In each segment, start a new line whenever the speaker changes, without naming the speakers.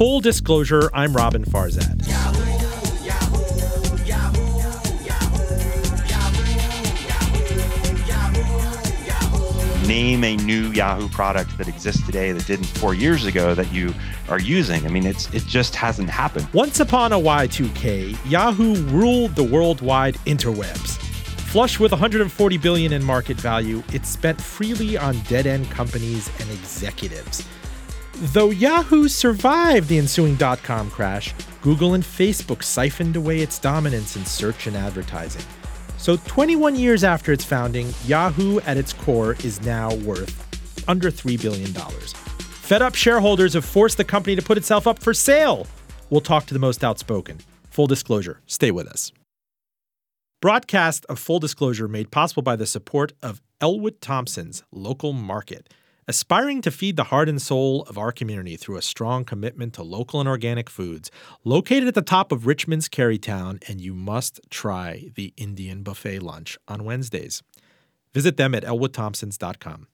Full disclosure, I'm Roben Farzad.
name a new Yahoo product that exists today that didn't four years ago that you are using. I mean, it's it just hasn't happened.
Once upon a Y2K, Yahoo ruled the worldwide interwebs. Flush with 140 billion in market value, it spent freely on dead-end companies and executives. Though Yahoo survived the ensuing dot-com crash, Google and Facebook siphoned away its dominance in search and advertising. So, 21 years after its founding, Yahoo at its core is now worth under $3 billion. Fed up shareholders have forced the company to put itself up for sale. We'll talk to the most outspoken. Full disclosure, stay with us. Broadcast of Full Disclosure made possible by the support of Elwood Thompson's local market aspiring to feed the heart and soul of our community through a strong commitment to local and organic foods, located at the top of Richmond's Carytown, and you must try the Indian buffet lunch on Wednesdays. Visit them at elwoodthompsons.com.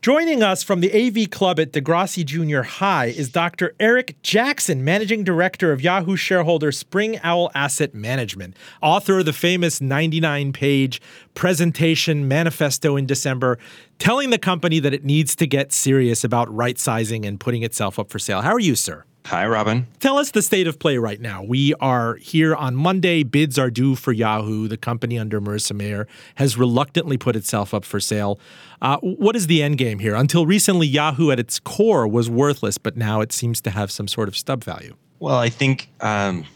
Joining us from the AV Club at Degrassi Junior High is Dr. Eric Jackson, Managing Director of Yahoo shareholder Spring Owl Asset Management, author of the famous 99 page presentation manifesto in December, telling the company that it needs to get serious about right sizing and putting itself up for sale. How are you, sir?
Hi, Roben.
Tell us the state of play right now. We are here on Monday. Bids are due for Yahoo. The company under Marissa Mayer has reluctantly put itself up for sale. Uh, what is the end game here? Until recently, Yahoo at its core was worthless, but now it seems to have some sort of stub value.
Well, I think um,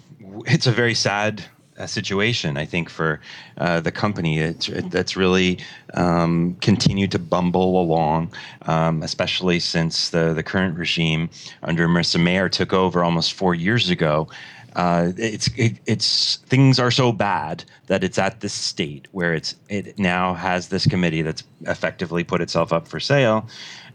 it's a very sad uh, situation. I think for uh, the company it's, it, that's really um, continued to bumble along, um, especially since the the current regime under Marissa Mayer took over almost four years ago. Uh, it's it, it's things are so bad that it's at this state where it's it now has this committee that's effectively put itself up for sale,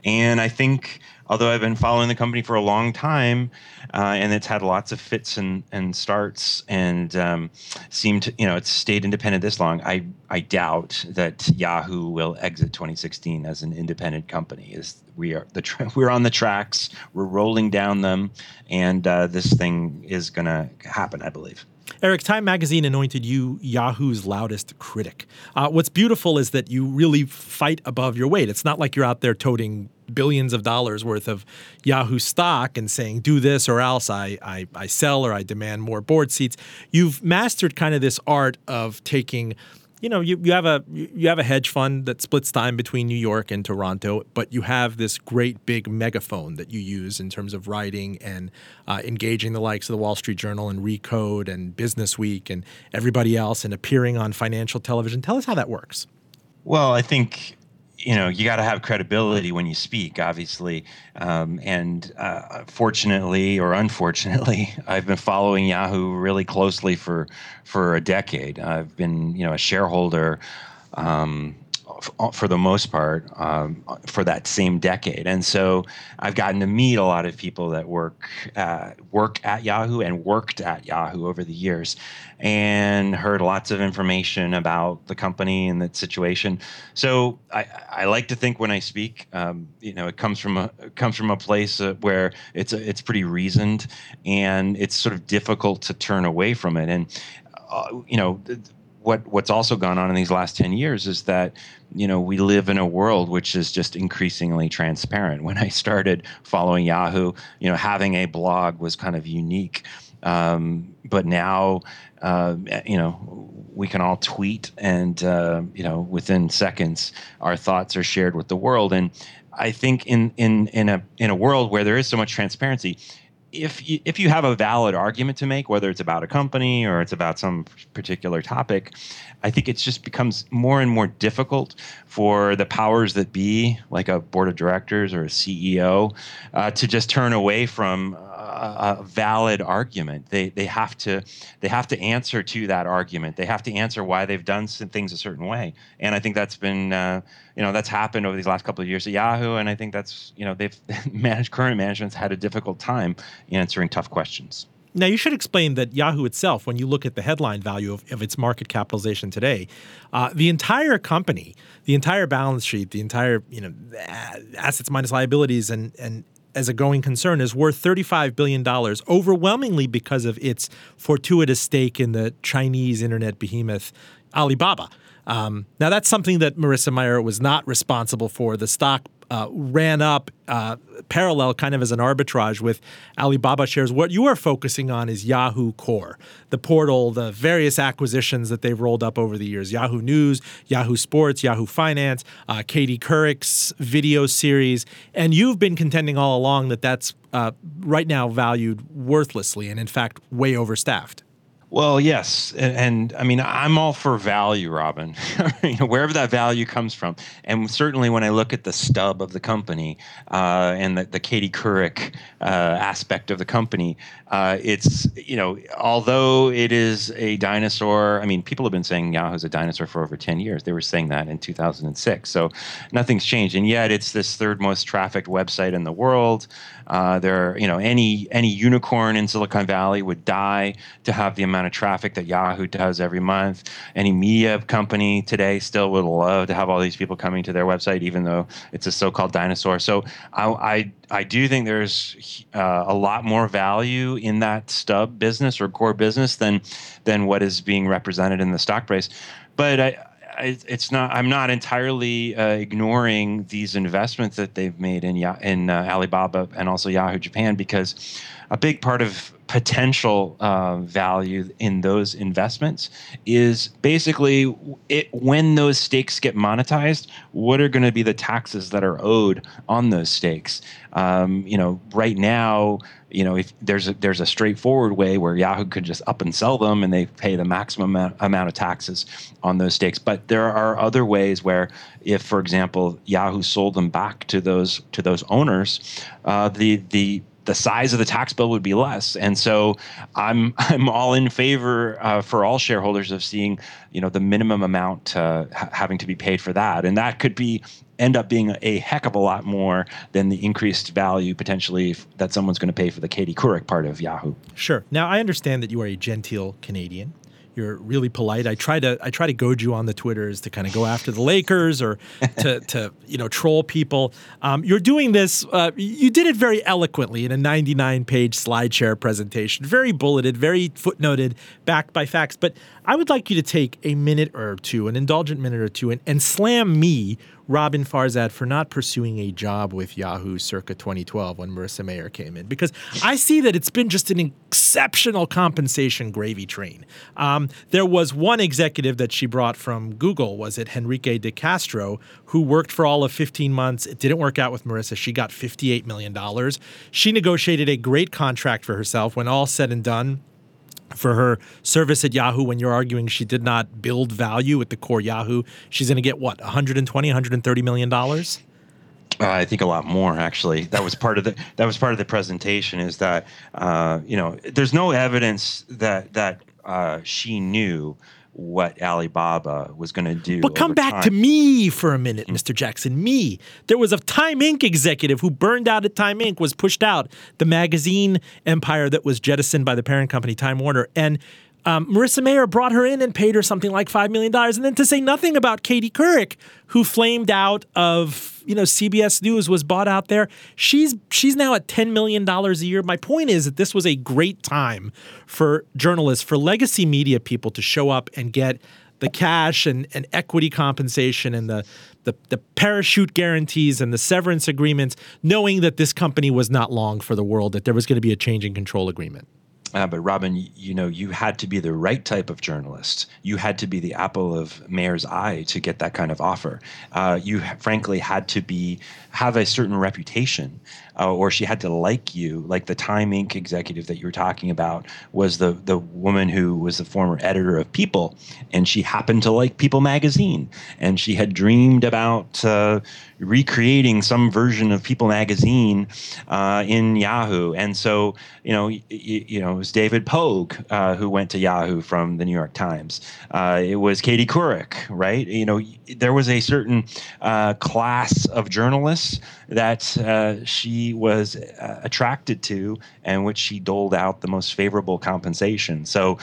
and I think although I've been following the company for a long time, uh, and it's had lots of fits and, and starts, and um, seemed you know it's stayed independent this long. I I doubt that Yahoo will exit 2016 as an independent company. Is we are the tra- we're on the tracks, we're rolling down them, and uh, this thing is going to happen, I believe.
Eric, Time Magazine anointed you Yahoo's loudest critic. Uh, what's beautiful is that you really fight above your weight. It's not like you're out there toting billions of dollars worth of Yahoo stock and saying, do this or else I, I, I sell or I demand more board seats. You've mastered kind of this art of taking you know, you, you have a you have a hedge fund that splits time between New York and Toronto, but you have this great big megaphone that you use in terms of writing and uh, engaging the likes of the Wall Street Journal and Recode and Business Week and everybody else and appearing on financial television. Tell us how that works.
Well, I think you know you got to have credibility when you speak obviously. Um, and uh, fortunately or unfortunately i've been following yahoo really closely for for a decade. I've been you know a shareholder um, for the most part um, for that same decade. And so i've gotten to meet a lot of people that work uh, work at yahoo and worked at yahoo over the years and heard lots of information about the company and the situation. So i, I like to think when i speak um, you know it comes from a comes from a place uh, where it's a, it's pretty reasoned and it's sort of difficult to turn away from it. And uh, you know what what's also gone on in these last 10 years is that you know we live in a world which is just increasingly transparent. When i started following yahoo you know having a blog was kind of unique. Um, but now uh, you know we can all tweet and uh, you know within seconds our thoughts are shared with the world. And i think in in in a in a world where there is so much transparency if you, if you have a valid argument to make, whether it's about a company or it's about some particular topic, I think it just becomes more and more difficult for the powers that be, like a board of directors or a CEO, uh, to just turn away from a, a, valid argument. They they have to they have to answer to that argument. They have to answer why they've done things a certain way. And I think that's been uh, you know that's happened over these last couple of years at Yahoo. And I think that's you know they've managed current management's had a difficult time answering tough questions.
Now, you should explain that Yahoo itself, when you look at the headline value of, of its market capitalization today, uh, the entire company, the entire balance sheet, the entire you know assets minus liabilities, and and as a going concern is worth $35 billion, overwhelmingly because of its fortuitous stake in the Chinese internet behemoth Alibaba. Um, now, that's something that Marissa Mayer was not responsible for. The stock uh, ran up uh, parallel, kind of as an arbitrage with Alibaba shares. What you are focusing on is Yahoo Core, the portal, the various acquisitions that they've rolled up over the years Yahoo News, Yahoo Sports, Yahoo Finance, uh, Katie Couric's video series. And you've been contending all along that that's uh, right now valued worthlessly and, in fact, way overstaffed.
Well, yes, and, and, I mean I'm all for value, Roben. you know, wherever that value comes from, and certainly when I look at the stub of the company uh, and the, the Katie Couric uh, aspect of the company, uh, it's you know although it is a dinosaur. I mean, people have been saying Yahoo's a dinosaur for over ten years. They were saying that in 2006, so nothing's changed, and yet it's this third most trafficked website in the world. Uh, there, you know, any any unicorn in Silicon Valley would die to have the amount of traffic that Yahoo does every month. Any media company today still would love to have all these people coming to their website, even though it's a so-called dinosaur. So I I, I do think there's uh, a lot more value in that stub business or core business than than what is being represented in the stock price. But I, it's not. I'm not entirely uh, ignoring these investments that they've made in in uh, Alibaba and also Yahoo Japan because a big part of potential uh, value in those investments is basically it when those stakes get monetized what are going to be the taxes that are owed on those stakes? Um, you know right now you know if there's a there's a straightforward way where yahoo could just up and sell them and they pay the maximum amount, amount of taxes on those stakes. But there are other ways where if for example yahoo sold them back to those to those owners uh, the the the size of the tax bill would be less. And so I'm I'm all in favor uh, for all shareholders of seeing you know the minimum amount uh, ha- having to be paid for that, and that could be end up being a heck of a lot more than the increased value potentially that someone's going to pay for the Katie Couric part of Yahoo.
Sure. Now I understand that you are a genteel Canadian you're really polite. I try to I try to goad you on the twitters to kind of go after the Lakers or to to you know troll people. Um, you're doing this. Uh, you did it very eloquently in a 99 page SlideShare presentation, very bulleted, very footnoted, backed by facts. But I would like you to take a minute or two, an indulgent minute or two, and, and slam me Roben Farzad for not pursuing a job with Yahoo circa 2012 when Marissa Mayer came in because I see that it's been just an exceptional compensation gravy train. Um, there was one executive that she brought from Google, was it Henrique de Castro, who worked for all of 15 months. It didn't work out with Marissa. She got $58 million. She negotiated a great contract for herself when all said and done for her service at Yahoo when you're arguing she did not build value at the core Yahoo. She's going to get what, 120, 130 million dollars?
Uh, I think a lot more actually. That was part of the that was part of the presentation. Is that uh, you know there's no evidence that that uh, she knew what Alibaba was going to do.
But come back
time.
to me for a minute, Mr. Jackson. Me. There was a Time Inc. executive who burned out at Time Inc., was pushed out, the magazine empire that was jettisoned by the parent company, Time Warner. And um, Marissa Mayer brought her in and paid her something like $5 million. And then to say nothing about Katie Couric, who flamed out of, you know, CBS News, was bought out there. She's, she's now at $10 million a year. My point is that this was a great time for journalists, for legacy media people to show up and get the cash and, and equity compensation and the, the, the parachute guarantees and the severance agreements, knowing that this company was not long for the world, that there was going to be a change in control agreement.
Uh, but Roben, you know, you had to be the right type of journalist. You had to be the apple of mayor's eye to get that kind of offer. Uh, you frankly had to be have a certain reputation, uh, or she had to like you. Like the Time Inc. executive that you were talking about was the the woman who was the former editor of People, and she happened to like People magazine, and she had dreamed about uh, recreating some version of People magazine uh, in Yahoo. And so, you know, y- you know, it was David Pogue uh, who went to Yahoo from the New York Times. Uh, it was Katie Couric, right? You know, there was a certain uh, class of journalists that uh, she was uh, attracted to and which she doled out the most favorable compensation. So,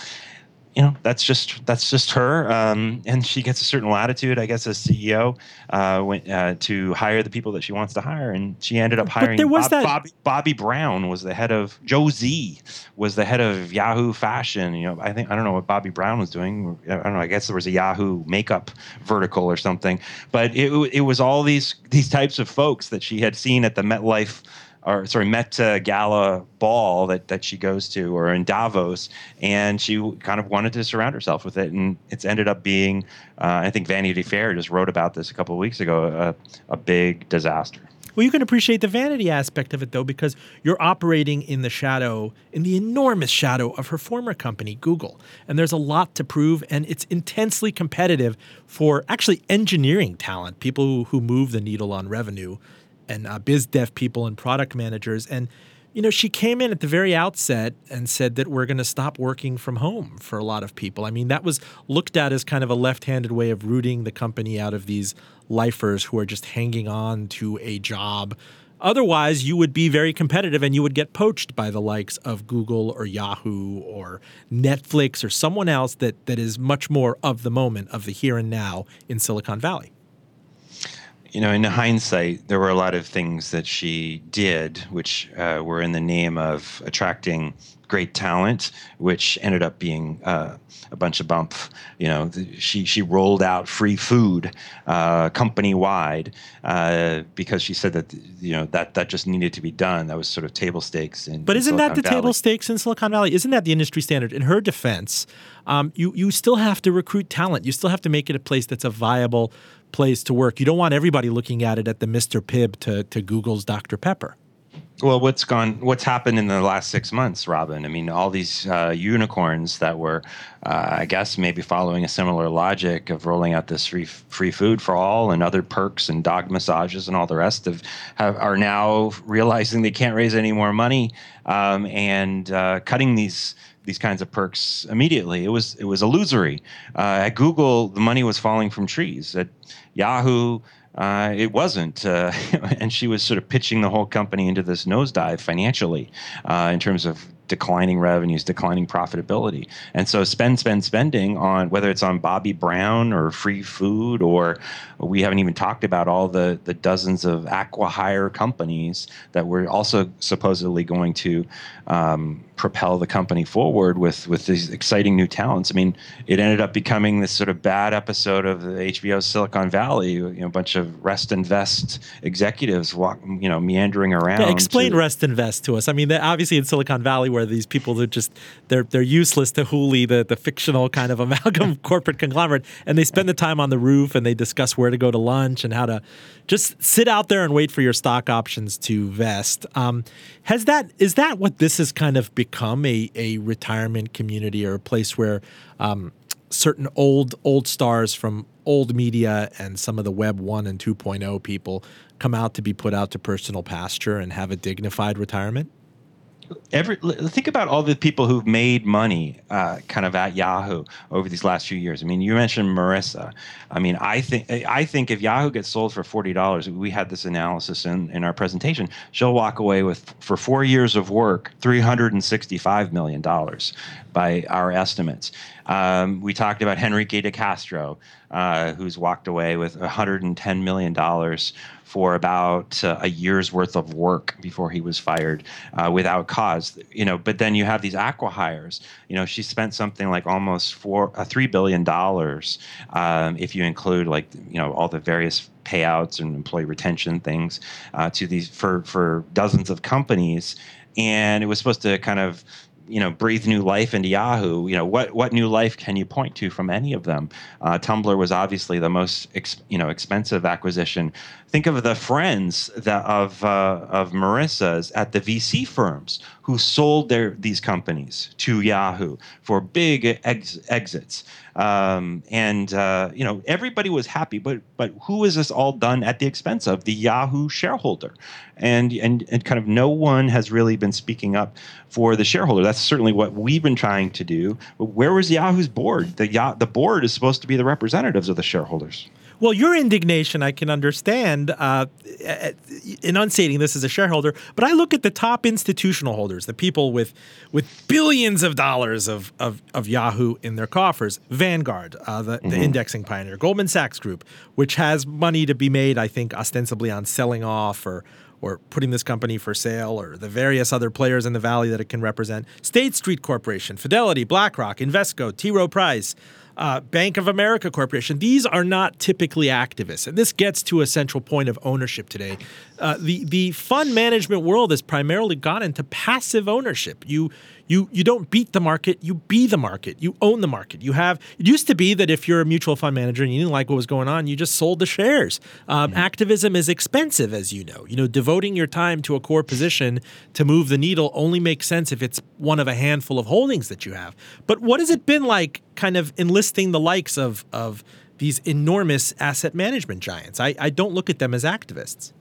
you know that's just that's just her. Um, and she gets a certain latitude i guess as ceo uh, when, uh, to hire the people that she wants to hire. And she ended up hiring
there was
Bob,
that-
Bobbi, Bobbi Brown was the head of Joe Zee was the head of yahoo fashion. You know i think i don't know what Bobbi Brown was doing. I don't know i guess there was a yahoo makeup vertical or something. But it, it was all these these types of folks that she had seen at the metlife or sorry, Met uh, Gala ball that, that she goes to, or in Davos, and she kind of wanted to surround herself with it, and it's ended up being, uh, I think Vanity Fair just wrote about this a couple of weeks ago, a, a big disaster.
Well, you can appreciate the vanity aspect of it, though, because you're operating in the shadow, in the enormous shadow of her former company, Google. And there's a lot to prove, and it's intensely competitive for actually engineering talent, people who, who move the needle on revenue, and uh, biz dev people and product managers. And, you know, she came in at the very outset and said that we're going to stop working from home for a lot of people. I mean, that was looked at as kind of a left handed way of rooting the company out of these lifers who are just hanging on to a job. Otherwise, you would be very competitive and you would get poached by the likes of Google or Yahoo or Netflix or someone else that, that is much more of the moment, of the here and now in Silicon Valley.
You know, in hindsight, there were a lot of things that she did, which uh, were in the name of attracting great talent, which ended up being uh, a bunch of bump. You know, she she rolled out free food uh, company wide uh, because she said that you know that that just needed to be done. That was sort of table stakes. In,
But isn't that the
Valley.
table stakes in Silicon Valley? Isn't that the industry standard? In her defense, um, you you still have to recruit talent. You still have to make it a place that's a viable place to work. You don't want everybody looking at it at the Mr. Pibb to, to Google's Dr. Pepper.
Well, what's gone? What's happened in the last six months, Roben? I mean, all these uh, unicorns that were, uh, I guess, maybe following a similar logic of rolling out this free free food for all and other perks and dog massages and all the rest of, have, are now realizing they can't raise any more money um, and uh, cutting these these kinds of perks immediately. It was it was illusory. Uh, at Google, the money was falling from trees. At Yahoo, uh, it wasn't, uh, and she was sort of pitching the whole company into this nosedive financially, uh, in terms of declining revenues, declining profitability, and so spend, spend, spending on whether it's on Bobbi Brown or free food, or we haven't even talked about all the the dozens of acquihire companies that were also supposedly going to um, propel the company forward with with these exciting new talents. I mean, it ended up becoming this sort of bad episode of the HBO Silicon Valley. You know, a bunch of rest and vest executives walk, you know, meandering around.
Yeah, explain
to-
Rest and Vest to us. I mean, obviously in Silicon Valley, where these people are just they're they're useless to Hooli, the the fictional kind of amalgam corporate conglomerate, and they spend the time on the roof and they discuss where to go to lunch and how to just sit out there and wait for your stock options to vest. Um, has that is that what this is kind of become a a retirement community or a place where um, certain old old stars from old media and some of the web 1 and 2.0 people come out to be put out to personal pasture and have a dignified retirement
every think about all the people who've made money uh, kind of at Yahoo over these last few years. I mean, you mentioned Marissa. I mean, I think I think if Yahoo gets sold for forty dollars, we had this analysis in, in our presentation. She'll walk away with for four years of work, three hundred and sixty-five million dollars by our estimates. Um, we talked about Henrique de Castro, uh, who's walked away with one hundred and ten million dollars for about uh, a year's worth of work before he was fired uh, without cause. You know, but then you have these acquihires. You know, she spent something like almost four, uh, three billion dollars um, if you include like you know all the various payouts and employee retention things uh, to these for for dozens of companies, and it was supposed to kind of you know breathe new life into Yahoo. You know what what new life can you point to from any of them? Uh, Tumblr was obviously the most ex, you know expensive acquisition. Think of the friends that of uh, of Marissa's at the VC firms who sold their these companies to Yahoo for big ex, exits. Um, and uh, you know everybody was happy, but but who is this all done at the expense of the Yahoo shareholder? And and and kind of no one has really been speaking up for the shareholder. That's certainly what we've been trying to do. But where was Yahoo's board? The the board is supposed to be the representatives of the shareholders.
Well, your indignation I can understand uh, enunciating this as a shareholder, but I look at the top institutional holders, the people with with billions of dollars of of, of Yahoo in their coffers. Vanguard, uh, the, mm-hmm. the indexing pioneer, Goldman Sachs Group, which has money to be made, I think, ostensibly on selling off or or putting this company for sale, or the various other players in the valley that it can represent. State Street Corporation, Fidelity, BlackRock, Invesco, T. Rowe Price uh, Bank of America Corporation. These are not typically activists, and this gets to a central point of ownership today. Uh, the the fund management world has primarily gone into passive ownership. You you you don't beat the market, you be the market. You own the market. You have it used to be that if you're a mutual fund manager and you didn't like what was going on, you just sold the shares. Um, mm-hmm. Activism is expensive, as you know. You know, devoting your time to a core position to move the needle only makes sense if it's one of a handful of holdings that you have. But what has it been like, kind of enlisting the likes of of these enormous asset management giants? I, I don't look at them as activists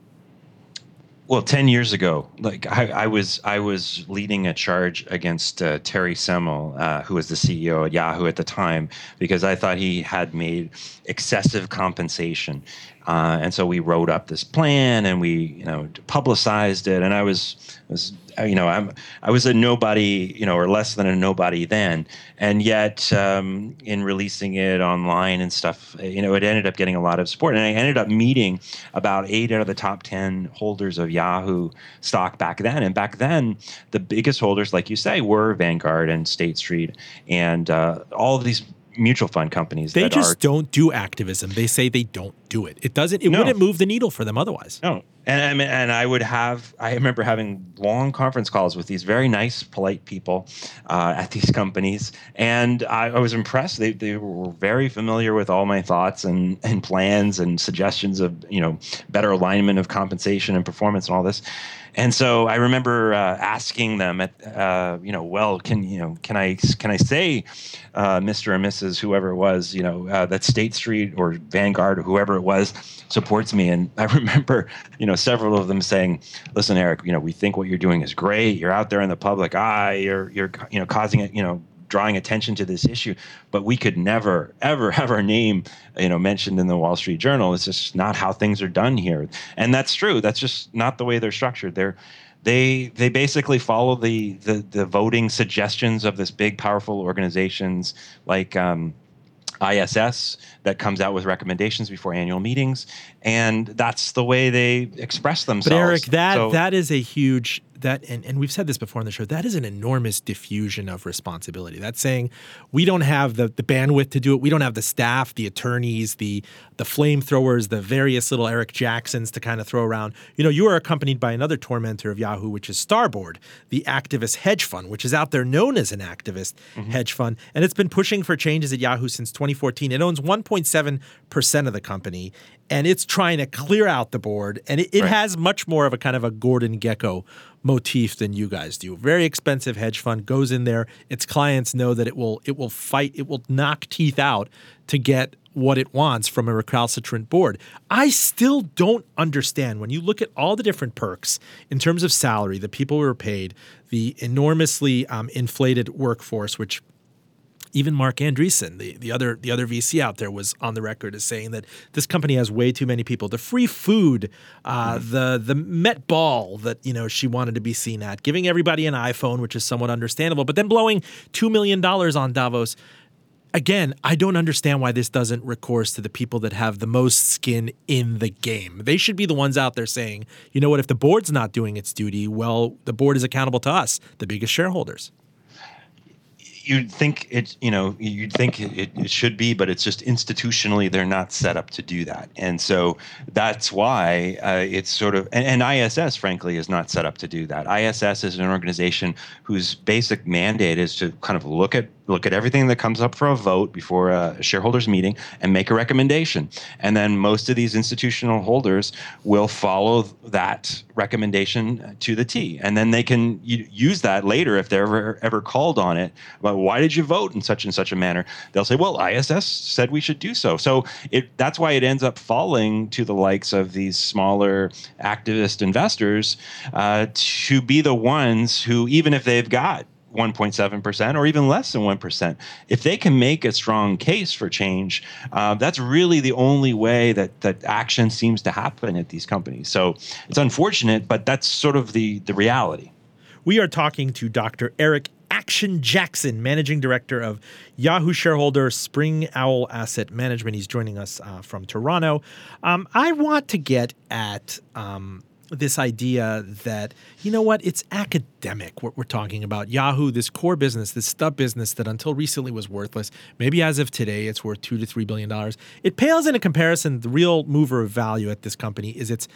well 10 years ago like i, I was i was leading a charge against uh, terry semel uh, who was the ceo at yahoo at the time because i thought he had made excessive compensation. Uh, and so we wrote up this plan and we you know publicized it. And i was was you know, I'm I was a nobody, you know, or less than a nobody then, and yet um, in releasing it online and stuff, you know, it ended up getting a lot of support, and I ended up meeting about eight out of the top ten holders of Yahoo stock back then, and back then the biggest holders, like you say, were Vanguard and State Street, and uh, all of these mutual fund companies.
They just
are,
don't do activism. They say they don't do it. It doesn't. It no. wouldn't move the needle for them otherwise.
No, and I mean, and I would have. I remember having long conference calls with these very nice, polite people uh, at these companies, and I, I, was impressed. They they were very familiar with all my thoughts and and plans and suggestions of you know better alignment of compensation and performance and all this. And so I remember uh, asking them at, uh, you know, well, can you know, can I can I say, uh, Mr. and Mrs. whoever it was, you know, uh, that State Street or Vanguard or whoever it was supports me. And I remember, you know, several of them saying, "Listen, Eric, you know, we think what you're doing is great. You're out there in the public eye. You're you're you know causing it, you know." Drawing attention to this issue but we could never ever have our name you know mentioned in the wall street journal. It's just not how things are done here. And that's true. That's just not the way they're structured. They're they they basically follow the the, the voting suggestions of this big powerful organizations like um, ISS that comes out with recommendations before annual meetings, and that's the way they express themselves.
But Eric, that so, that is a huge that and, and we've said this before on the show that is an enormous diffusion of responsibility that's saying we don't have the, the bandwidth to do it we don't have the staff the attorneys the the flamethrowers the various little eric jacksons to kind of throw around you know you are accompanied by another tormentor of yahoo which is starboard the activist hedge fund which is out there known as an activist mm-hmm. hedge fund and it's been pushing for changes at yahoo since 2014 it owns 1.7% of the company and it's trying to clear out the board and it, it right. has much more of a kind of a gordon gekko motif than you guys do. Very expensive hedge fund goes in there. Its clients know that it will it will fight, it will knock teeth out to get what it wants from a recalcitrant board. I still don't understand when you look at all the different perks in terms of salary, the people who are paid, the enormously um, inflated workforce, which even Marc Andreessen, the, the other the other VC out there, was on the record as saying that this company has way too many people. The free food, uh, mm-hmm. the the Met Ball that you know she wanted to be seen at, giving everybody an iPhone, which is somewhat understandable, but then blowing two million dollars on Davos. Again, I don't understand why this doesn't recourse to the people that have the most skin in the game. They should be the ones out there saying, you know what, if the board's not doing its duty, well, the board is accountable to us, the biggest shareholders
you'd think it you know you'd think it, it, should be but it's just institutionally they're not set up to do that. And so that's why uh, it's sort of and, and, iss frankly is not set up to do that. Iss is an organization whose basic mandate is to kind of look at look at everything that comes up for a vote before a shareholders meeting and make a recommendation. And then most of these institutional holders will follow that recommendation to the T. And then they can use that later if they're ever, ever called on it. But why did you vote in such and such a manner? They'll say, well, ISS said we should do so. So it, that's why it ends up falling to the likes of these smaller activist investors uh, to be the ones who, even if they've got 1.7% or even less than 1%. If they can make a strong case for change, uh, that's really the only way that, that action seems to happen at these companies. So it's unfortunate, but that's sort of the, the reality.
We are talking to Dr. Eric Action Jackson, managing director of Yahoo shareholder Spring Owl Asset Management. He's joining us uh, from Toronto. Um, I want to get at um, this idea that, you know what, it's academic what we're talking about. Yahoo, this core business, this stub business that until recently was worthless, maybe as of today it's worth two to three billion dollars. It pales in a comparison. The real mover of value at this company is its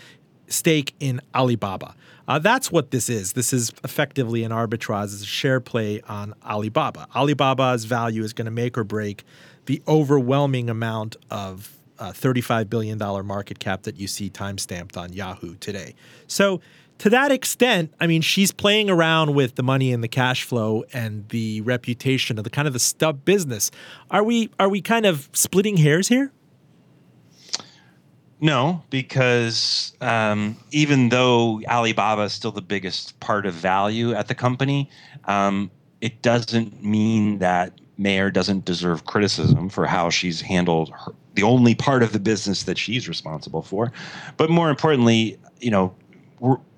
stake in Alibaba. Uh, that's what this is. This is effectively an arbitrage, it's a share play on Alibaba. Alibaba's value is going to make or break the overwhelming amount of uh, $35 billion market cap that you see time stamped on Yahoo today. So, to that extent, I mean, she's playing around with the money and the cash flow and the reputation of the kind of the stub business. Are we are we kind of splitting hairs here?
No, because um, even though Alibaba is still the biggest part of value at the company, um, it doesn't mean that Mayer doesn't deserve criticism for how she's handled her, the only part of the business that she's responsible for. But more importantly, you know,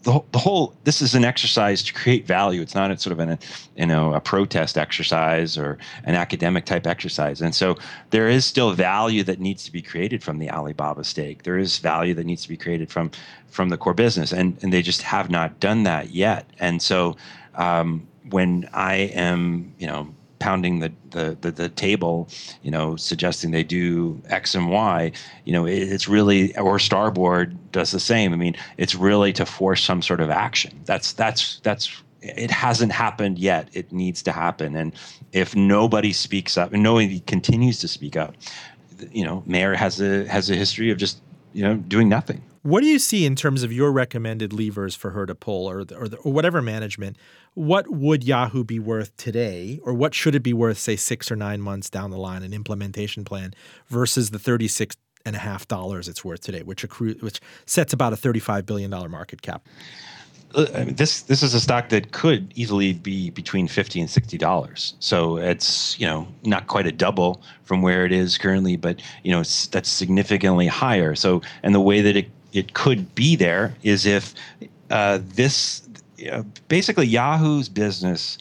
the, the whole this is an exercise to create value. It's not a sort of an you know a protest exercise or an academic type exercise. And so there is still value that needs to be created from the Alibaba stake. There is value that needs to be created from from the core business, and and they just have not done that yet. And so um, when I am you know pounding the, the, the, the, table, you know, suggesting they do X and Y, you know, it, it's really, or Starboard does the same. I mean, it's really to force some sort of action. That's, that's, that's, it hasn't happened yet. It needs to happen. And if nobody speaks up and nobody continues to speak up, you know, Mayer has a, has a history of just, you know, doing nothing.
What do you see in terms of your recommended levers for her to pull or, or, or whatever management what would Yahoo be worth today, or what should it be worth, say, six or nine months down the line, an implementation plan versus the 36 and a half dollars it's worth today, which accrue, which sets about a $35 billion market cap?
Uh, I mean, this this is a stock that could easily be between fifty and sixty dollars. So it's you know not quite a double from where it is currently, but you know that's significantly higher. So and the way that it it could be there is if uh, this basically Yahoo's business,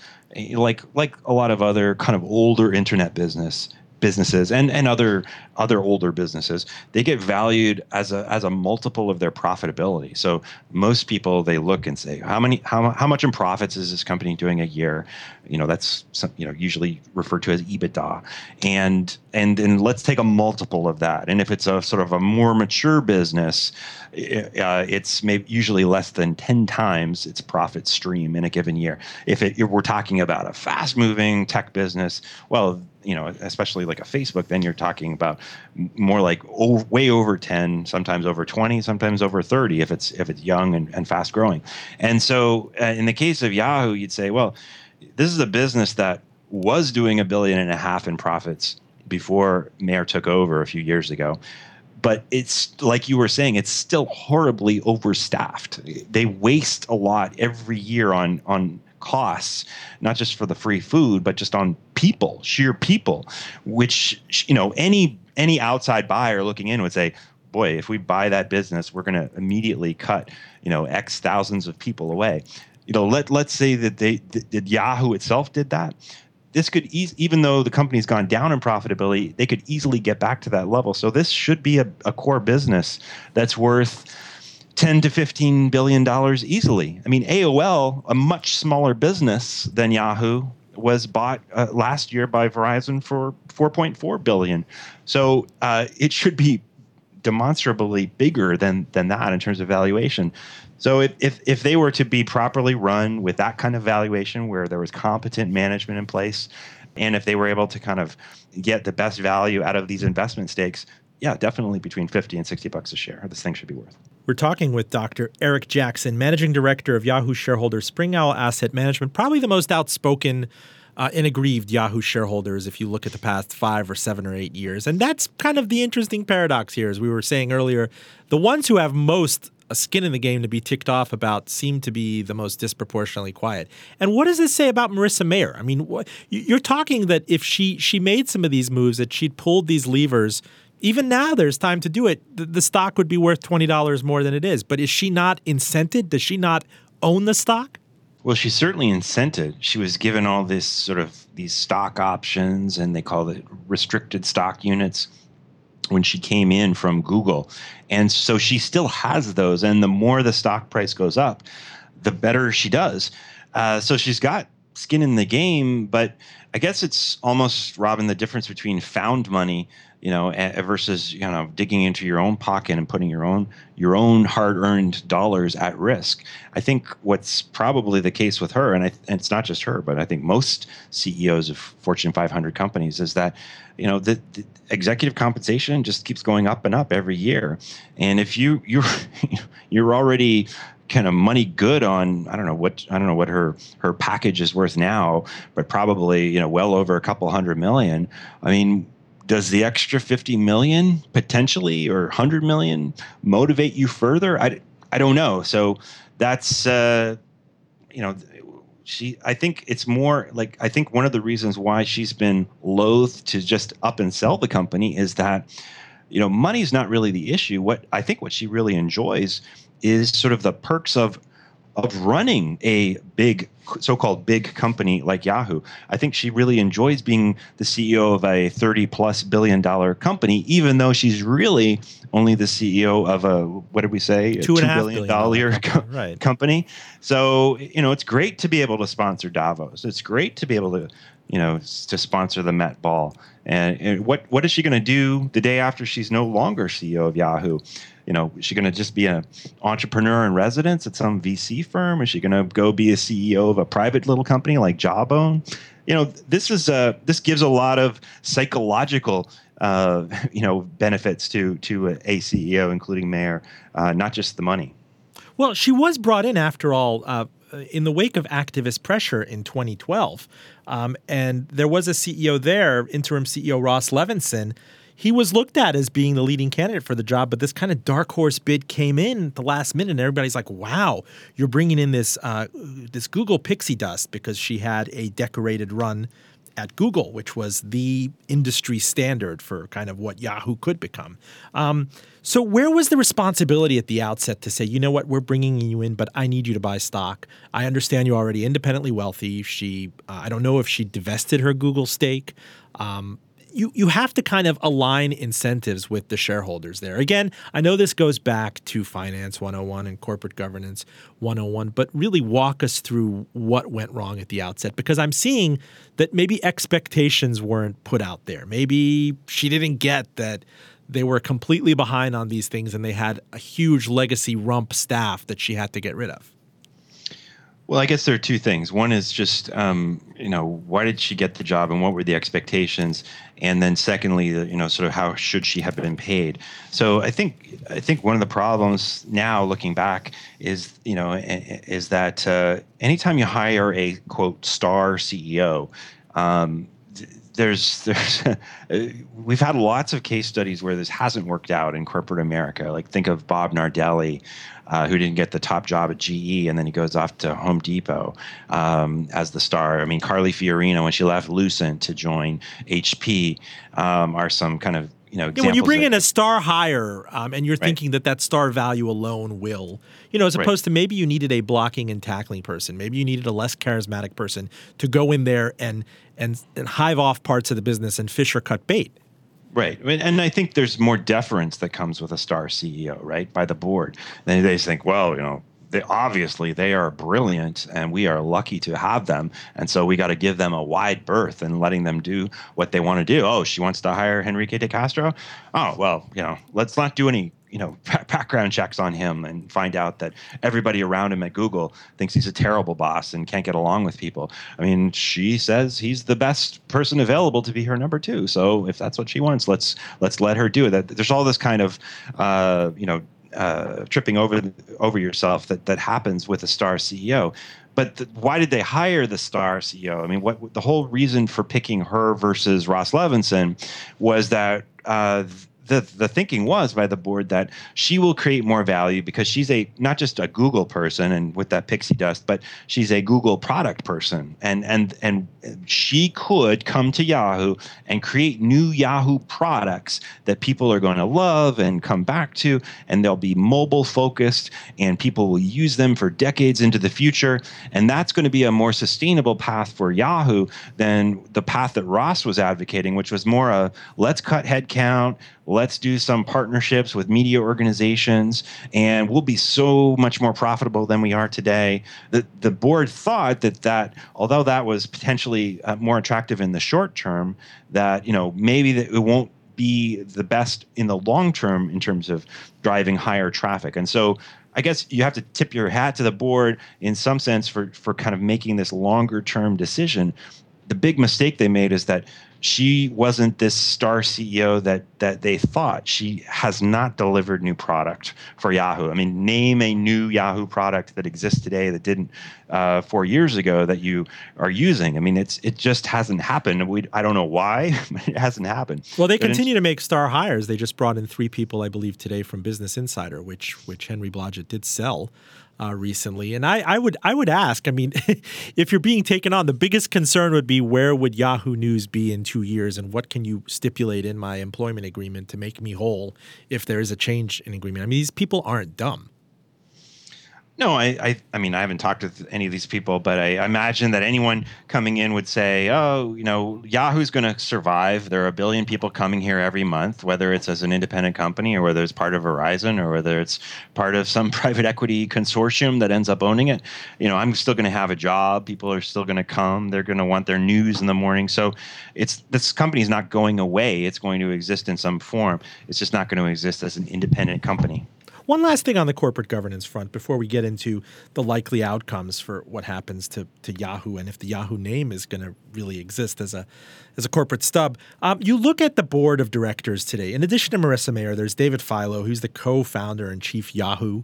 like like a lot of other kind of older internet business businesses and, and other other older businesses, they get valued as a as a multiple of their profitability. So most people they look and say, how many how, how much in profits is this company doing a year? You know, that's some, you know usually referred to as EBITDA, and and and let's take a multiple of that. And if it's a sort of a more mature business, uh, it's maybe usually less than ten times its profit stream in a given year. If it, we're talking about a fast moving tech business, well, you know, especially like a Facebook, then you're talking about more like way over 10 sometimes over 20 sometimes over 30 if it's if it's young and, and fast growing. And so uh, in the case of yahoo you'd say well this is a business that was doing a billion and a half in profits before mayer took over a few years ago but it's like you were saying it's still horribly overstaffed. They waste a lot every year on on costs, not just for the free food, but just on people, sheer people, which you know any any outside buyer looking in would say, boy, if we buy that business, we're going to immediately cut you know X thousands of people away. You know, let let's say that they that Yahoo itself did that. This could e- even though the company's gone down in profitability, they could easily get back to that level. So this should be a, a core business that's worth 10 to 15 billion dollars easily. I mean, AOL, a much smaller business than Yahoo, was bought uh, last year by Verizon for 4.4 billion. So uh, it should be demonstrably bigger than than that in terms of valuation. So if, if if they were to be properly run with that kind of valuation, where there was competent management in place, and if they were able to kind of get the best value out of these investment stakes, yeah, definitely between 50 and 60 bucks a share, this thing should be worth.
We're talking with Dr. Eric Jackson, managing director of Yahoo shareholder Spring Owl Asset Management, probably the most outspoken uh, and aggrieved Yahoo shareholders if you look at the past five or seven or eight years. And that's kind of the interesting paradox here, as we were saying earlier. The ones who have most a skin in the game to be ticked off about seem to be the most disproportionately quiet. And what does this say about Marissa Mayer? I mean, you're talking that if she she made some of these moves, that she'd pulled these levers. Even now, there's time to do it. The, the stock would be worth twenty dollars more than it is. But is she not incented? Does she not own the stock?
Well, she's certainly incented. She was given all this sort of these stock options, and they call it restricted stock units when she came in from Google. And so she still has those. And the more the stock price goes up, the better she does. Uh, so she's got skin in the game, but I guess it's almost Roben the difference between found money you know, versus you know digging into your own pocket and putting your own your own hard-earned dollars at risk. I think what's probably the case with her, and, I, and it's not just her, but I think most CEOs of Fortune 500 companies is that you know the, the, executive compensation just keeps going up and up every year, and if you you're you're already kind of money good on I don't know what I don't know what her her package is worth now, but probably you know well over a couple hundred million. I mean does the extra 50 million potentially or 100 million motivate you further? I, I don't know. So that's uh, you know she i think it's more like i think one of the reasons why she's been loath to just up and sell the company is that you know money is not really the issue. What i think what she really enjoys is sort of the perks of of running a big so-called big company like Yahoo. I think she really enjoys being the CEO of a 30 plus billion dollar company, even though she's really only the CEO of a what did we say
a two,
$2
billion company. right.
company. So you know it's great to be able to sponsor Davos. It's great to be able to you know to sponsor the Met Ball. And, and what what is she going to do the day after she's no longer CEO of Yahoo? You know, is she going to just be an entrepreneur in residence at some VC firm? Is she going to go be a CEO of a private little company like Jawbone? You know, this is a this gives a lot of psychological uh, you know benefits to to a CEO, including Mayer, uh, not just the money.
Well, she was brought in after all. Uh, in the wake of activist pressure in 2012. Um, and there was a CEO there, interim CEO Ross Levinsohn, he was looked at as being the leading candidate for the job, but this kind of dark horse bid came in at the last minute, and everybody's like, "Wow, you're bringing in this uh, this Google pixie dust," because she had a decorated run at Google, which was the industry standard for kind of what Yahoo could become. Um, so, where was the responsibility at the outset to say, you know what, we're bringing you in, but I need you to buy stock? I understand you're already independently wealthy. She, uh, I don't know if she divested her Google stake. Um, you you have to kind of align incentives with the shareholders there. Again, I know this goes back to finance 101 and corporate governance 101, but really walk us through what went wrong at the outset because I'm seeing that maybe expectations weren't put out there. Maybe she didn't get that they were completely behind on these things and they had a huge legacy rump staff that she had to get rid of.
Well, I guess there are two things. One is just, um, you know, why did she get the job and what were the expectations? And then secondly, you know, sort of how should she have been paid? So I think I think one of the problems now, looking back, is you know, is that uh, anytime you hire a quote star CEO, um, there's there's we've had lots of case studies where this hasn't worked out in corporate America. Like think of Bob Nardelli, uh, who didn't get the top job at GE, and then he goes off to Home Depot um, as the star. I mean, Carly Fiorina when she left Lucent to join HP um, are some kind of you know,
yeah, when you bring in a star hire um, and you're right. thinking that that star value alone will, you know, as opposed right. to maybe you needed a blocking and tackling person, maybe you needed a less charismatic person to go in there and and and hive off parts of the business and fish or cut bait.
Right. And I think there's more deference that comes with a star CEO, right, by the board. Then they think, well, you know, they obviously they are brilliant and we are lucky to have them. And so we got to give them a wide berth and letting them do what they want to do. Oh she wants to hire henrique de castro? Oh well you know let's not do any you know background checks on him and find out that everybody around him at google thinks he's a terrible boss and can't get along with people. I mean she says he's the best person available to be her number two. So if that's what she wants let's let's let her do it. There's all this kind of uh, you know uh, tripping over over yourself that that happens with a star CEO. But the, why did they hire the star CEO? I mean, what the whole reason for picking her versus Ross Levinsohn was that uh, the the thinking was by the board that she will create more value because she's a not just a Google person and with that pixie dust, but she's a Google product person, and and and she could come to Yahoo and create new Yahoo products that people are going to love and come back to, and they'll be mobile focused, and people will use them for decades into the future, and that's going to be a more sustainable path for Yahoo than the path that Ross was advocating, which was more a let's cut headcount let's do some partnerships with media organizations and we'll be so much more profitable than we are today the, the board thought that that although that was potentially uh, more attractive in the short term that you know maybe that it won't be the best in the long term in terms of driving higher traffic and so I guess you have to tip your hat to the board in some sense for for kind of making this longer term decision. The big mistake they made is that she wasn't this star CEO that that they thought. She has not delivered new product for Yahoo. I mean, name a new Yahoo product that exists today that didn't uh, four years ago that you are using. I mean, it's it just hasn't happened. We I don't know why, but it hasn't happened.
Well, they but continue to make star hires. They just brought in three people, I believe, today from Business Insider, which which Henry Blodget did sell uh, recently. And I, I would I would ask, I mean, if you're being taken on, the biggest concern would be where would Yahoo News be in two years, and what can you stipulate in my employment agreement to make me whole if there is a change in agreement? I mean, these people aren't dumb.
No, I, I, I mean, I haven't talked with any of these people, but I imagine that anyone coming in would say, "Oh, you know, Yahoo's going to survive. There are a billion people coming here every month, whether it's as an independent company or whether it's part of Verizon or whether it's part of some private equity consortium that ends up owning it. You know, I'm still going to have a job. People are still going to come. They're going to want their news in the morning. So, it's this company is not going away. It's going to exist in some form. It's just not going to exist as an independent company."
One last thing on the corporate governance front before we get into the likely outcomes for what happens to, to Yahoo and if the Yahoo name is going to really exist as a as a corporate stub. Um, you look at the board of directors today. In addition to Marissa Mayer, there's David Filo, who's the co-founder and chief Yahoo.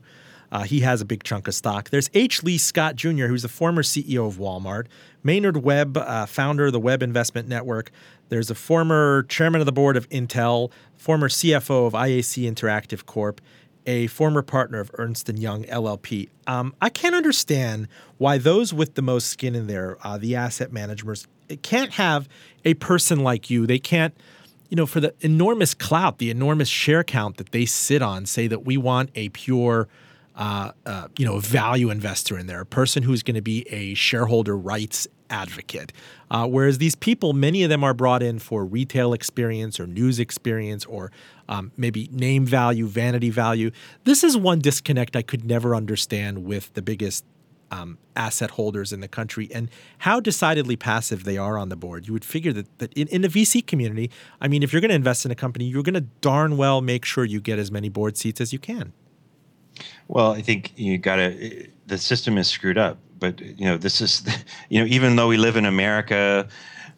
Uh, he has a big chunk of stock. There's H. Lee Scott Jr., who's the former CEO of Walmart. Maynard Webb, uh, founder of the Webb Investment Network. There's a former chairman of the board of Intel, former CFO of IAC Interactive Corp a former partner of Ernst & Young LLP. Um, I can't understand why those with the most skin in there, uh, the asset managers, can't have a person like you. They can't, you know, for the enormous clout, the enormous share count that they sit on, say that we want a pure, uh, uh, you know, value investor in there, a person who's going to be a shareholder rights advocate. Uh, whereas these people, many of them are brought in for retail experience or news experience or um, maybe name value, vanity value. This is one disconnect I could never understand with the biggest um, asset holders in the country and how decidedly passive they are on the board. You would figure that, that in, in the VC community, I mean, if you're going to invest in a company, you're going to darn well make sure you get as many board seats as you can.
Well, I think you got to, the system is screwed up. But, you know, this is, you know, even though we live in America,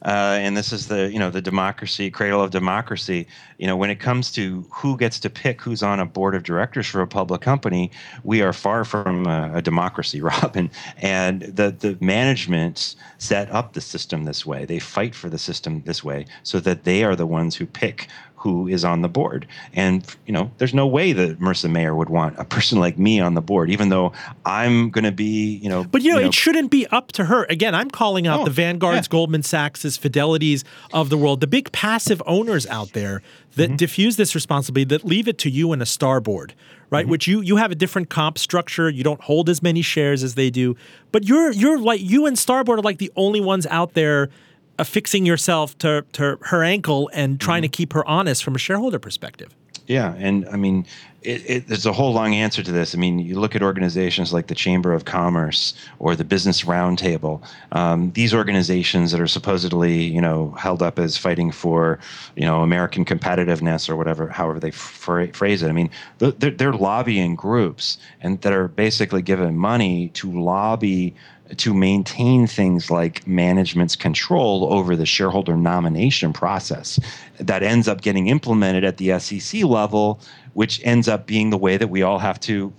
uh, and this is the you know the democracy cradle of democracy. You know when it comes to who gets to pick who's on a board of directors for a public company, we are far from a, a democracy, Roben. And the the management set up the system this way. They fight for the system this way so that they are the ones who pick who is on the board. And you know, there's no way that Marissa Mayer would want a person like me on the board, even though I'm going to be, you know.
But you know, you know, it shouldn't be up to her. Again, I'm calling out oh, the Vanguards, yeah. Goldman Sachs, Fidelities of the world, the big passive owners out there that mm-hmm. diffuse this responsibility, that leave it to you and a Starboard, right? Mm-hmm. Which you you have a different comp structure. You don't hold as many shares as they do, but you're you're like you and Starboard are like the only ones out there affixing yourself to, to her ankle and trying mm-hmm. to keep her honest from a shareholder perspective.
Yeah, and I mean, it, it, there's a whole long answer to this. I mean, you look at organizations like the Chamber of Commerce or the Business Roundtable. Um, these organizations that are supposedly, you know, held up as fighting for, you know, American competitiveness or whatever, however they phrase it. I mean, they're, they're lobbying groups and that are basically given money to lobby to maintain things like management's control over the shareholder nomination process that ends up getting implemented at the SEC level, which ends up being the way that we all have to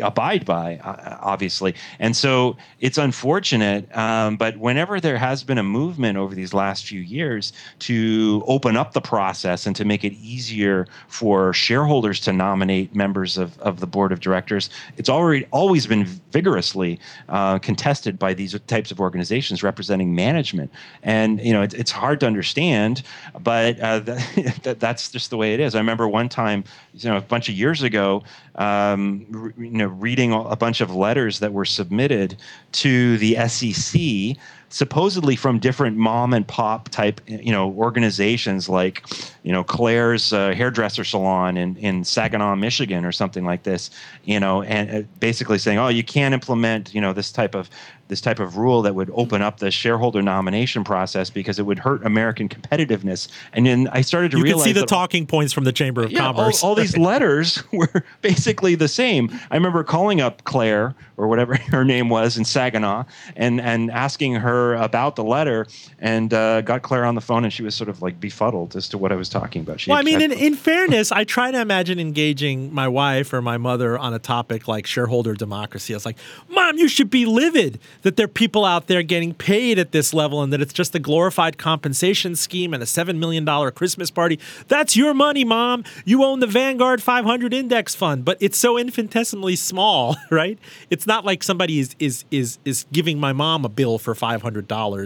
abide by, uh, obviously. And so it's unfortunate, um, but whenever there has been a movement over these last few years to open up the process and to make it easier for shareholders to nominate members of, of the board of directors, it's already always been vigorously uh, contested by these types of organizations representing management. And you know, it, it's hard to understand, but uh, that, that's just the way it is. I remember one time, you know, a bunch of years ago, um, you know, reading a bunch of letters that were submitted to the SEC supposedly from different mom and pop type you know organizations like you know Claire's uh, hairdresser salon in in Saginaw, Michigan, or something like this. You know, and uh, basically saying, oh, you can't implement you know this type of this type of rule that would open up the shareholder nomination process because it would hurt American competitiveness. And then I started to
you
realize
you can see the talking points from the Chamber of
yeah,
Commerce.
All, all these letters were basically the same. I remember calling up Claire or whatever her name was in Saginaw and and asking her about the letter and uh, got Claire on the phone and she was sort of like befuddled as to what I was talking about.
She well, I mean, in, in fairness, I try to imagine engaging my wife or my mother on a topic like shareholder democracy. I was like, Mom, you should be livid that there are people out there getting paid at this level and that it's just a glorified compensation scheme and a $7 million Christmas party. That's your money, Mom. You own the Vanguard 500 index fund, but it's so infinitesimally small, right? It's not like somebody is, is, is, is giving my mom a bill for $500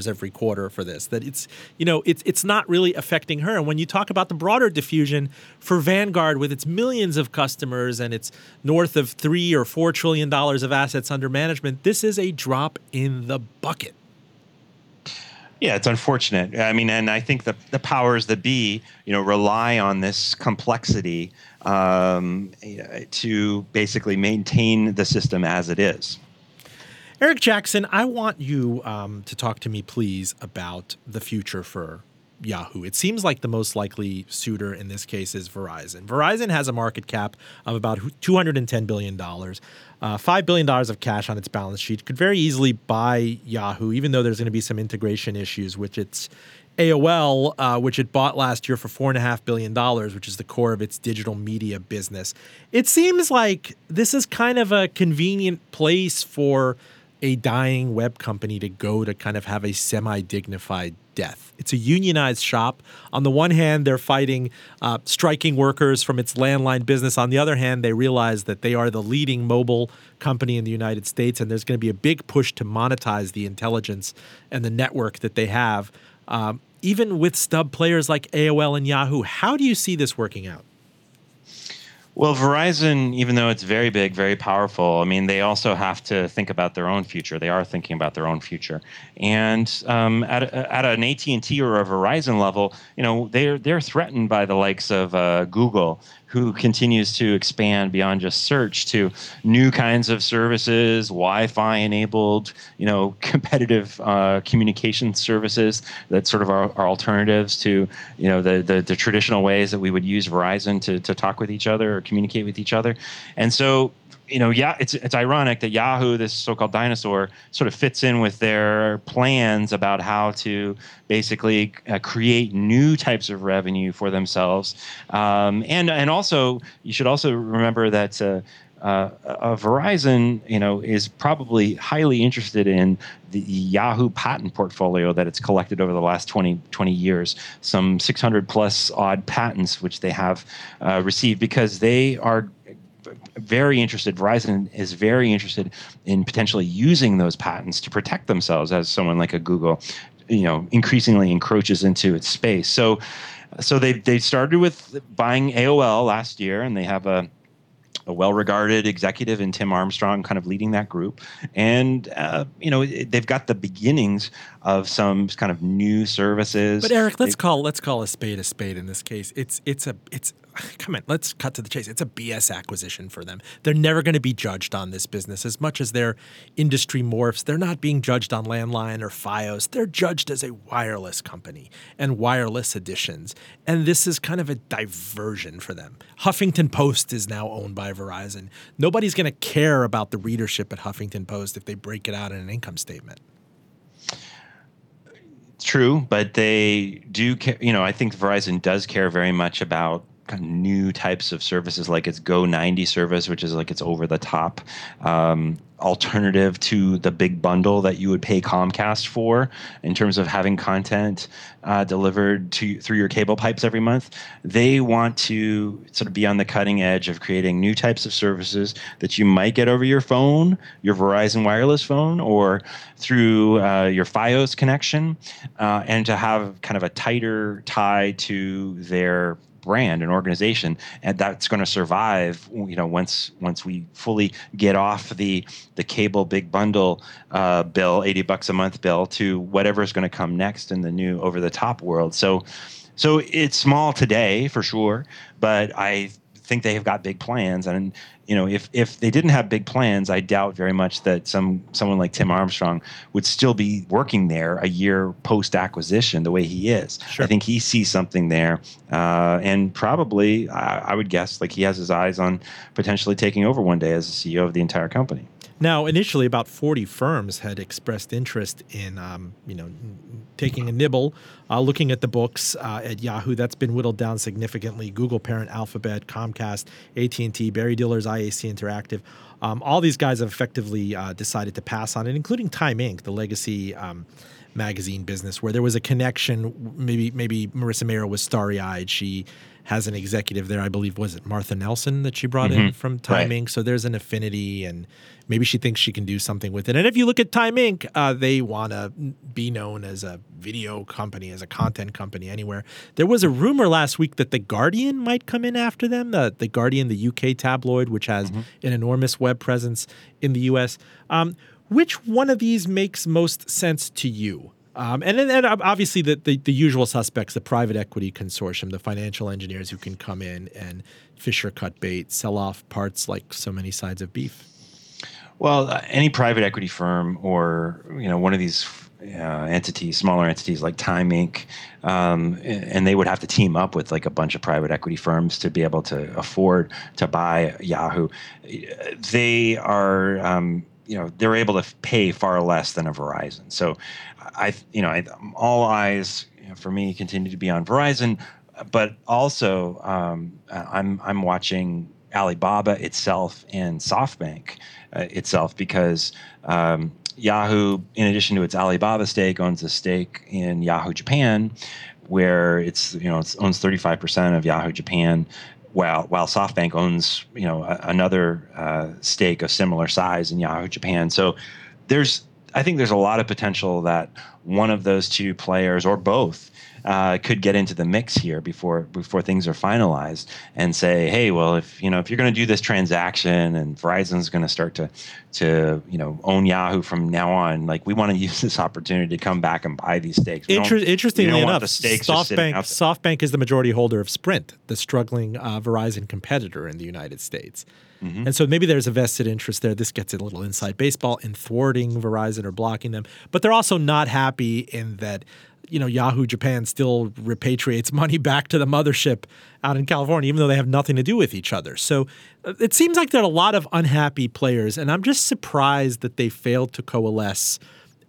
every quarter for this, that it's, you know, it's, it's not really affecting her. And when you talk about the broader diffusion for Vanguard with its millions of customers and its north of three or four trillion dollars of assets under management, this is a drop in the bucket.
Yeah, it's unfortunate. I mean, and I think the the powers that be, you know, rely on this complexity um, to basically maintain the system as it is.
Eric Jackson, I want you um, to talk to me, please, about the future for Yahoo. It seems like the most likely suitor in this case is Verizon. Verizon has a market cap of about $210 billion, uh, $5 billion of cash on its balance sheet. Could very easily buy Yahoo, even though there's going to be some integration issues, which its AOL, uh, which it bought last year for $4.5 billion, which is the core of its digital media business. It seems like this is kind of a convenient place for a dying web company to go to kind of have a semi dignified death. It's a unionized shop. On the one hand, they're fighting uh, striking workers from its landline business. On the other hand, they realize that they are the leading mobile company in the United States, and there's going to be a big push to monetize the intelligence and the network that they have. Um, even with stub players like AOL and Yahoo, how do you see this working out?
Well, Verizon, even though it's very big, very powerful, I mean, they also have to think about their own future. They are thinking about their own future, and um, at, at an AT and T or a Verizon level, you know, they're they're threatened by the likes of uh, Google who continues to expand beyond just search to new kinds of services, Wi-Fi enabled, you know, competitive uh, communication services that sort of are, are, alternatives to, you know, the, the, the traditional ways that we would use Verizon to to talk with each other or communicate with each other. And so you know, yeah, it's it's ironic that Yahoo, this so-called dinosaur, sort of fits in with their plans about how to basically uh, create new types of revenue for themselves, um, and and also you should also remember that. Uh, uh, uh, Verizon, you know, is probably highly interested in the Yahoo patent portfolio that it's collected over the last 20, 20 years, some 600 plus odd patents which they have uh, received because they are very interested, Verizon is very interested in potentially using those patents to protect themselves as someone like a Google, you know, increasingly encroaches into its space. So, so they they started with buying AOL last year, and they have a a well-regarded executive in Tim Armstrong, kind of leading that group, and uh, you know they've got the beginnings of some kind of new services.
But Eric, let's call let's call a spade a spade in this case. It's it's a it's come on, let's cut to the chase. It's a BS acquisition for them. They're never going to be judged on this business as much as their industry morphs. They're not being judged on landline or FiOS. They're judged as a wireless company and wireless additions. And this is kind of a diversion for them. Huffington Post is now owned by Verizon. Nobody's going to care about the readership at Huffington Post if they break it out in an income statement.
True, but they do care. You know, I think Verizon does care very much about new types of services like its Go 90 service, which is like its over the top um, alternative to the big bundle that you would pay Comcast for in terms of having content uh, delivered to through your cable pipes every month. They want to sort of be on the cutting edge of creating new types of services that you might get over your phone, your Verizon wireless phone, or through uh, your FiOS connection, uh, and to have kind of a tighter tie to their brand and organization and that's going to survive you know once once we fully get off the the cable big bundle uh, bill 80 bucks a month bill to whatever is going to come next in the new over the top world. So so it's small today for sure but i think they have got big plans and you know, if if they didn't have big plans, I doubt very much that some someone like Tim Armstrong would still be working there a year post acquisition the way he is. Sure. I think he sees something there, uh, and probably I, I would guess like he has his eyes on potentially taking over one day as the CEO of the entire company.
Now, initially, about 40 firms had expressed interest in, um, you know, taking a nibble, uh, looking at the books uh, at Yahoo. That's been whittled down significantly. Google parent Alphabet, Comcast, AT&T, Barry Diller's IAC Interactive. Um, all these guys have effectively uh, decided to pass on it, including Time Inc., the legacy um, magazine business, where there was a connection. Maybe maybe Marissa Mayer was starry-eyed. She has an executive there, I believe, was it Martha Nelson that she brought mm-hmm. in from Time right. Inc. So there's an affinity, and maybe she thinks she can do something with it. And if you look at Time Inc., uh, they want to be known as a video company, as a content company anywhere. There was a rumor last week that The Guardian might come in after them, the, the Guardian, the UK tabloid, which has mm-hmm. an enormous web presence in the US. Um, which one of these makes most sense to you? Um, and then obviously the, the, the, usual suspects, the private equity consortium, the financial engineers who can come in and Fisher cut bait, sell off parts like so many sides of beef.
Well, uh, any private equity firm or you know one of these uh, entities, smaller entities like Time Inc., um, and they would have to team up with like a bunch of private equity firms to be able to afford to buy Yahoo. They are um, you know they're able to pay far less than a Verizon. So I you know I, all eyes you know, for me continue to be on Verizon, but also um, I'm I'm watching Alibaba itself and SoftBank uh, itself because. Um, Yahoo, in addition to its Alibaba stake, owns a stake in Yahoo Japan, where it's you know it owns 35% of Yahoo Japan, while while SoftBank owns you know a, another uh, stake of similar size in Yahoo Japan. So there's I think there's a lot of potential that one of those two players or both uh, could get into the mix here before before things are finalized and say, hey, well, if you know if you're going to do this transaction and Verizon's going to start to to you know own Yahoo from now on, like we want to use this opportunity to come back and buy these stakes.
Inter- interestingly enough, SoftBank SoftBank is the majority holder of Sprint, the struggling uh, Verizon competitor in the United States. Mm-hmm. And so maybe there's a vested interest there. This gets a little inside baseball in thwarting Verizon or blocking them. But they're also not happy in that you know Yahoo Japan still repatriates money back to the mothership out in California, even though they have nothing to do with each other. So uh, it seems like there are a lot of unhappy players, and I'm just surprised that they failed to coalesce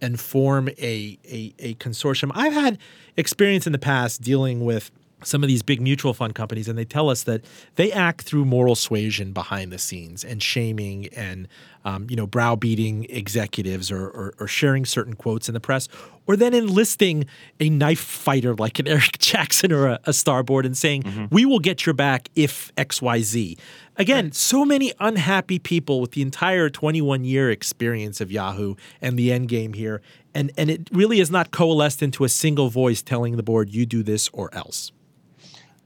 and form a, a, a consortium. I've had experience in the past dealing with some of these big mutual fund companies and they tell us that they act through moral suasion behind the scenes and shaming and um, you know browbeating executives or, or, or, sharing certain quotes in the press or then enlisting a knife fighter like an eric jackson or a, a starboard and saying mm-hmm. we will get your back if xyz again right. so many unhappy people with the entire 21 year experience of yahoo and the end game here and, and it really is not coalesced into a single voice telling the board you do this or else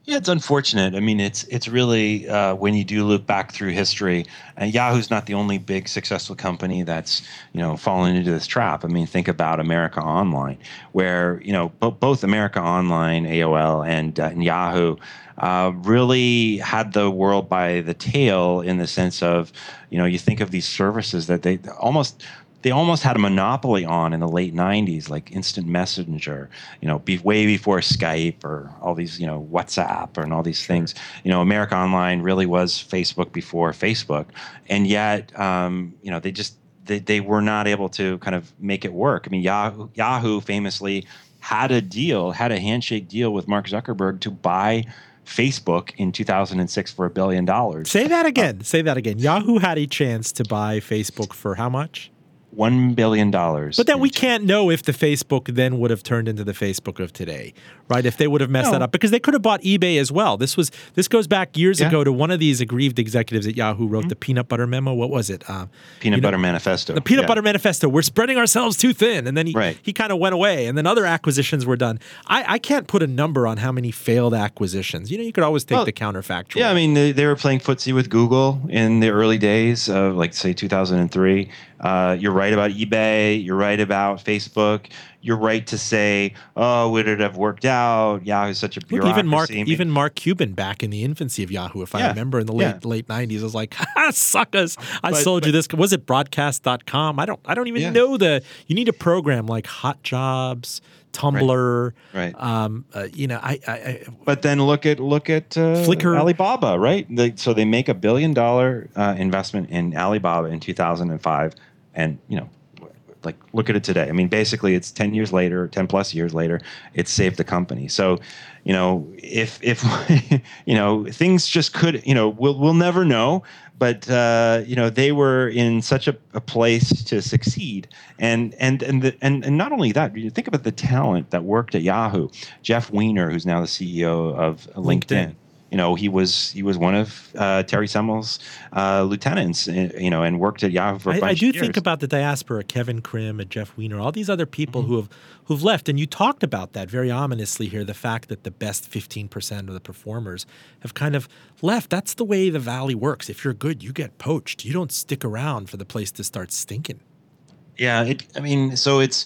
yeah, it's unfortunate. I mean, it's it's really uh, when you do look back through history, and Yahoo's not the only big successful company that's you know fallen into this trap. I mean, think about America Online, where you know bo- both America Online, AOL, and, uh, and Yahoo uh, really had the world by the tail in the sense of you know you think of these services that they almost they almost had a monopoly on in the late 90s like instant messenger you know be, way before skype or all these you know whatsapp and all these things you know america online really was facebook before facebook and yet um, you know they just they, they were not able to kind of make it work i mean yahoo, yahoo famously had a deal had a handshake deal with mark zuckerberg to buy Facebook in 2006 for a billion dollars.
Say that again. Uh, Say that again. Yahoo had a chance to buy Facebook for how much?
One billion dollars.
But then we can't know if the Facebook then would have turned into the Facebook of today, right? If they would have messed no. that up, because they could have bought eBay as well. This was this goes back years yeah. ago to one of these aggrieved executives at Yahoo wrote mm-hmm. the peanut butter memo. What was it?
Uh, peanut butter know, manifesto.
The peanut yeah. butter manifesto. We're spreading ourselves too thin, and then he right. he kind of went away, and then other acquisitions were done. I, I can't put a number on how many failed acquisitions. You know, you could always take well, the counterfactual.
Yeah, I mean, they, they were playing footsie with Google in the early days of like say 2003. Uh, you're right about eBay. You're right about Facebook. You're right to say, "Oh, would it have worked out?" Yahoo's such a bureaucracy.
even Mark, even Mark Cuban, back in the infancy of Yahoo, if yeah. I remember in the late yeah. late '90s, was like, ha, "Suckers! I but, sold but, you this." Was it Broadcast.com? I don't. I don't even yeah. know the. You need a program like Hot Jobs. Tumblr,
right? right.
Um, uh, you know, I, I, I,
But then look at look at uh,
Flickr,
Alibaba, right? They, so they make a billion dollar uh, investment in Alibaba in 2005 and you know like look at it today. I mean basically it's 10 years later 10 plus years later it saved the company. So you know if if you know things just could you know we'll we'll never know. But uh, you know they were in such a, a, place to succeed. And and and, the, and and not only that you think about the talent that worked at yahoo. Jeff weiner who's now the ceo of linkedin. linkedin you know, he was he was one of uh, Terry Semel's uh, lieutenants, uh, you know, and worked at Yahoo for a I, bunch
I do
of years.
think about the diaspora, Kevin Krim and Jeff Weiner, all these other people mm-hmm. who have who've left, and you talked about that very ominously here. The fact that the best fifteen percent of the performers have kind of left. That's the way the valley works. If you're good, you get poached. You don't stick around for the place to start stinking.
Yeah, it, I mean, so it's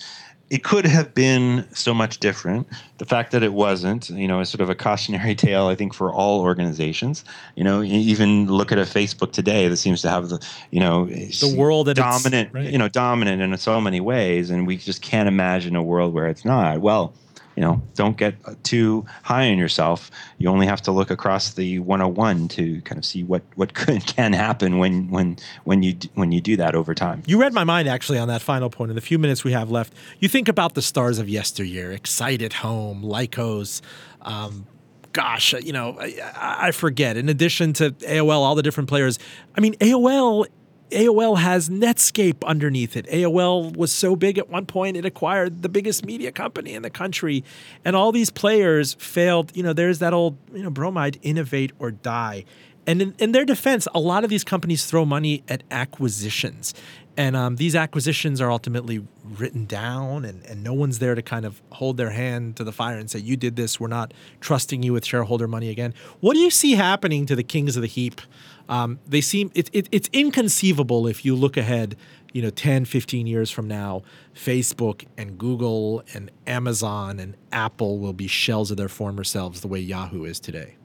it could have been so much different. The fact that it wasn't, you know, is sort of a cautionary tale, I think, for all organizations. You know, even look at a Facebook today that seems to have the, you know,
the world that
dominant, right. you know, dominant in so many ways, and we just can't imagine a world where it's not. Well, you know, don't get too high on yourself. You only have to look across the 101 to kind of see what what could, can happen when when when you when you do that over time.
You read my mind actually on that final point. In the few minutes we have left, you think about the stars of yesteryear: Excite@Home, Lycos. Um, gosh, you know, I, I forget. In addition to AOL, all the different players. I mean, AOL AOL has Netscape underneath it. AOL was so big at one point it acquired the biggest media company in the country, and all these players failed. You know, there's that old you know bromide: innovate or die. And in, in their defense, a lot of these companies throw money at acquisitions. And um, these acquisitions are ultimately written down, and, and no one's there to kind of hold their hand to the fire and say, You did this. We're not trusting you with shareholder money again. What do you see happening to the kings of the heap? Um, they seem, it, it, it's inconceivable if you look ahead, you know, 10, 15 years from now, Facebook and Google and Amazon and Apple will be shells of their former selves the way Yahoo is today.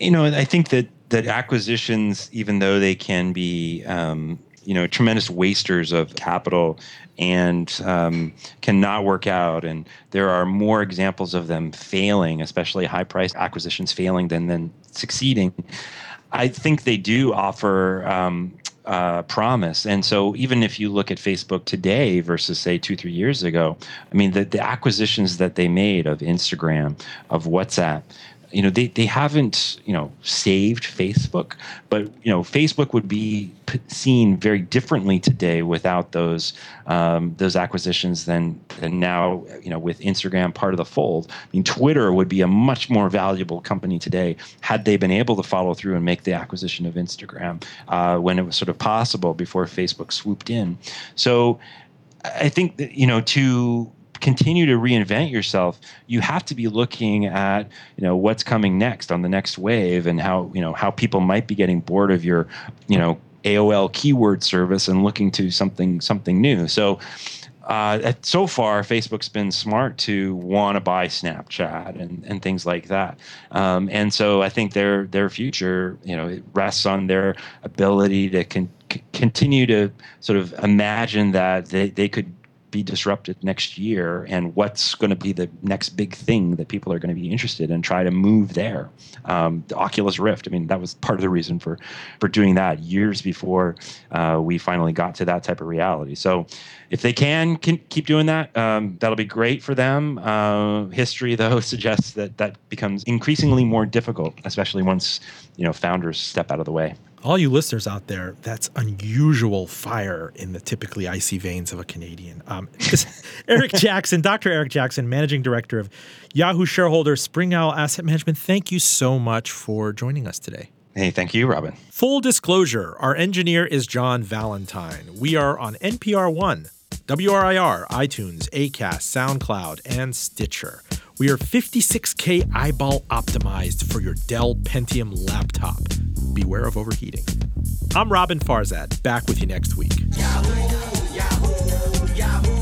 You know, I think that that acquisitions, even though they can be um, you know tremendous wasters of capital and um, cannot work out and there are more examples of them failing especially high priced acquisitions failing than than succeeding i think they do offer um, uh, promise. And so, even if you look at Facebook today versus say two, three years ago, I mean, the, the acquisitions that they made of Instagram, of WhatsApp, you know they, they haven't you know saved facebook but you know facebook would be p- seen very differently today without those um, those acquisitions than than now you know with instagram part of the fold. I mean twitter would be a much more valuable company today had they been able to follow through and make the acquisition of instagram uh, when it was sort of possible before facebook swooped in. So i think that you know to continue to reinvent yourself, you have to be looking at you know what's coming next on the next wave and how you know how people might be getting bored of your you know AOL keyword service and looking to something something new. So. Uh, so far, Facebook's been smart to want to buy Snapchat and, and things like that, um, and so I think their their future, you know, it rests on their ability to con- continue to sort of imagine that they, they could be disrupted next year and what's going to be the next big thing that people are going to be interested in try to move there. Um, the oculus rift i mean that was part of the reason for for doing that years before uh, we finally got to that type of reality. So if they can, can keep doing that um, that'll be great for them. Uh, history though suggests that that becomes increasingly more difficult especially once you know founders step out of the way
all you listeners out there, that's unusual fire in the typically icy veins of a Canadian. Um, Eric Jackson, Dr. Eric Jackson, managing director of Yahoo shareholder Spring Owl Asset Management. Thank you so much for joining us today.
Hey, thank you, Roben.
Full disclosure our engineer is John Valentine. We are on NPR One, WRIR, iTunes, ACAST, SoundCloud, and Stitcher. We are 56K eyeball optimized for your Dell Pentium laptop. Beware of overheating. I'm Roben Farzad, back with you next week. Yahoo, Yahoo, Yahoo.